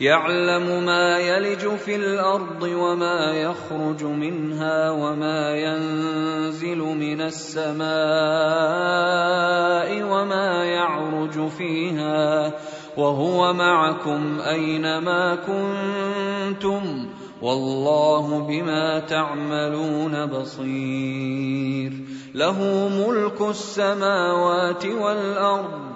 يعلم ما يلج في الأرض وما يخرج منها وما ينزل من السماء وما يعرج فيها وهو معكم أينما كنتم والله بما تعملون بصير له ملك السماوات والأرض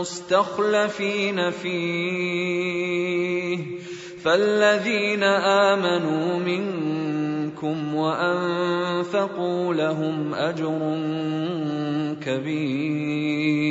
مستخلفين فيه. فالذين آمنوا منكم وأنفقوا لهم أجر كبير.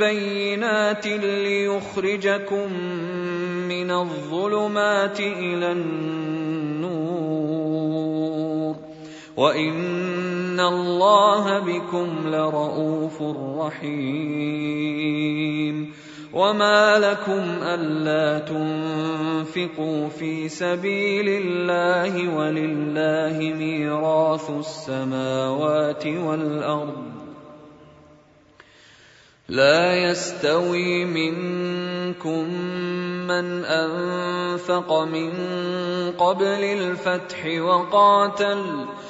بينات ليخرجكم من الظلمات إلى النور وان الله بكم لرءوف رحيم وما لكم الا تنفقوا في سبيل الله ولله ميراث السماوات والارض لا يستوي منكم من أنفق من قبل الفتح وقاتل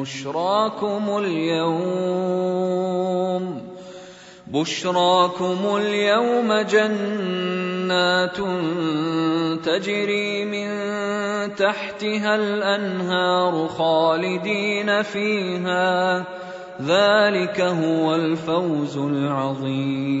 بشراكم اليوم. بشراكم اليوم جنات تجري من تحتها الأنهار خالدين فيها. ذلك هو الفوز العظيم.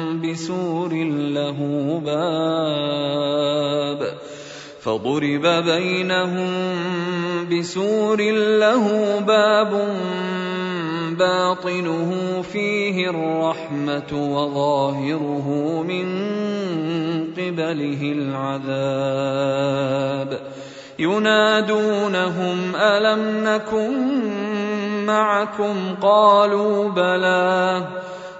بسور له باب فضرب بينهم بسور له باب باطنه فيه الرحمة وظاهره من قبله العذاب ينادونهم ألم نكن معكم؟ قالوا بلى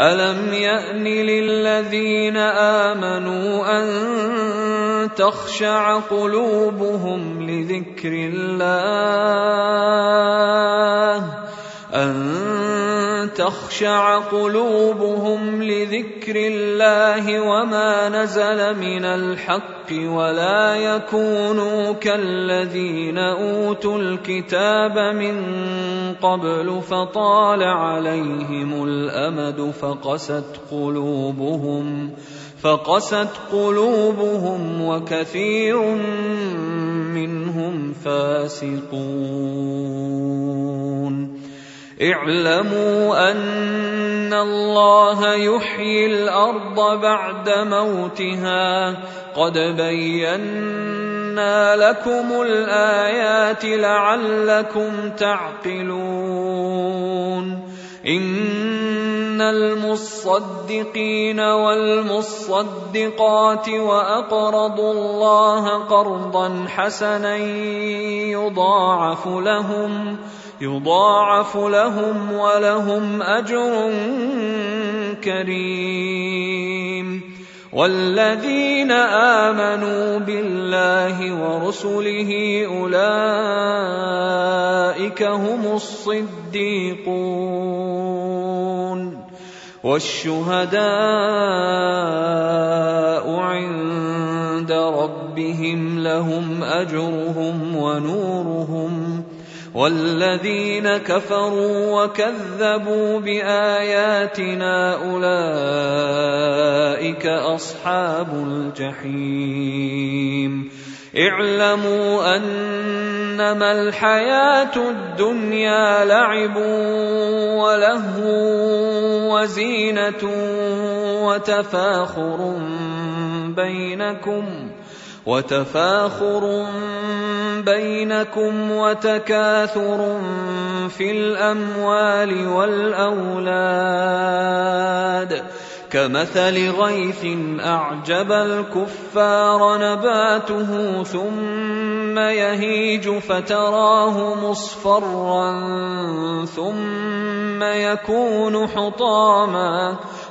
الم يان للذين امنوا ان تخشع قلوبهم لذكر الله أن تخشع قلوبهم لذكر الله وما نزل من الحق ولا يكونوا كالذين أوتوا الكتاب من قبل فطال عليهم الأمد فقست قلوبهم فقست قلوبهم وكثير منهم فاسقون اعلموا أن الله يحيي الأرض بعد موتها. قد بينا لكم الآيات لعلكم تعقلون. إن المصدقين والمصدقات وأقرضوا الله قرضا حسنا يضاعف لهم. يضاعف لهم ولهم أجر كريم. والذين آمنوا بالله ورسله أولئك هم الصديقون. والشهداء عند ربهم لهم أجرهم ونورهم والذين كفروا وكذبوا باياتنا اولئك اصحاب الجحيم اعلموا انما الحياة الدنيا لعب ولهو وزينه وتفاخر بينكم وتفاخر بينكم وتكاثر في الاموال والاولاد كمثل غيث اعجب الكفار نباته ثم يهيج فتراه مصفرا ثم يكون حطاما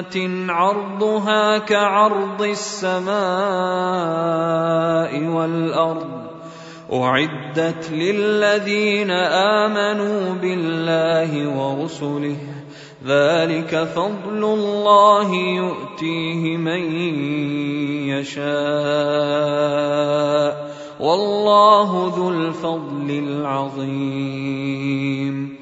وجنه عرضها كعرض السماء والأرض. أعدت للذين آمنوا بالله ورسله. ذلك فضل الله يؤتيه من يشاء. والله ذو الفضل العظيم.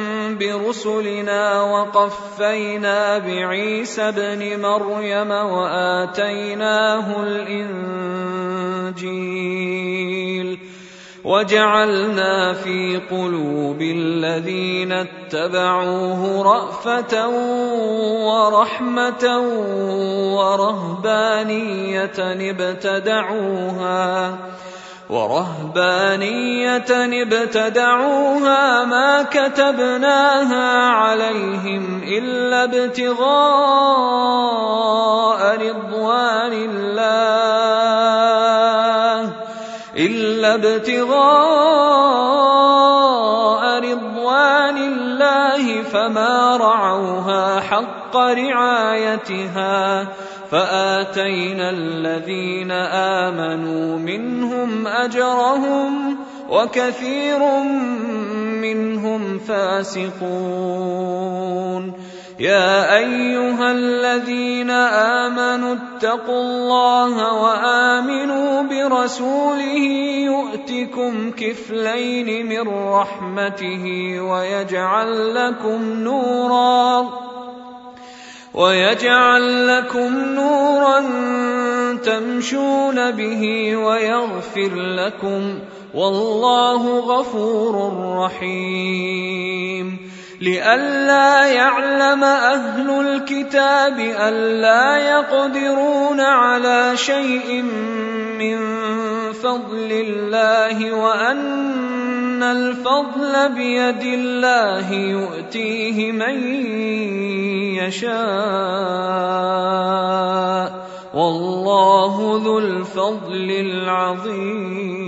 برسلنا وقفينا بعيسى ابن مريم وآتيناه الإنجيل وجعلنا في قلوب الذين اتبعوه رأفة ورحمة ورهبانية ابتدعوها ورهبانية ابتدعوها ما كتبناها عليهم إلا ابتغاء رضوان الله إلا ابتغاء رضوان الله فما رعوها حق رعايتها. فاتينا الذين امنوا منهم اجرهم وكثير منهم فاسقون يا ايها الذين امنوا اتقوا الله وامنوا برسوله يؤتكم كفلين من رحمته ويجعل لكم نورا ويجعل لكم نورا تمشون به ويغفر لكم والله غفور رحيم. لئلا يعلم أهل الكتاب الا يقدرون على شيء من فضل الله وأن الفضل بيد الله يؤتيه من يشاء والله ذو الفضل العظيم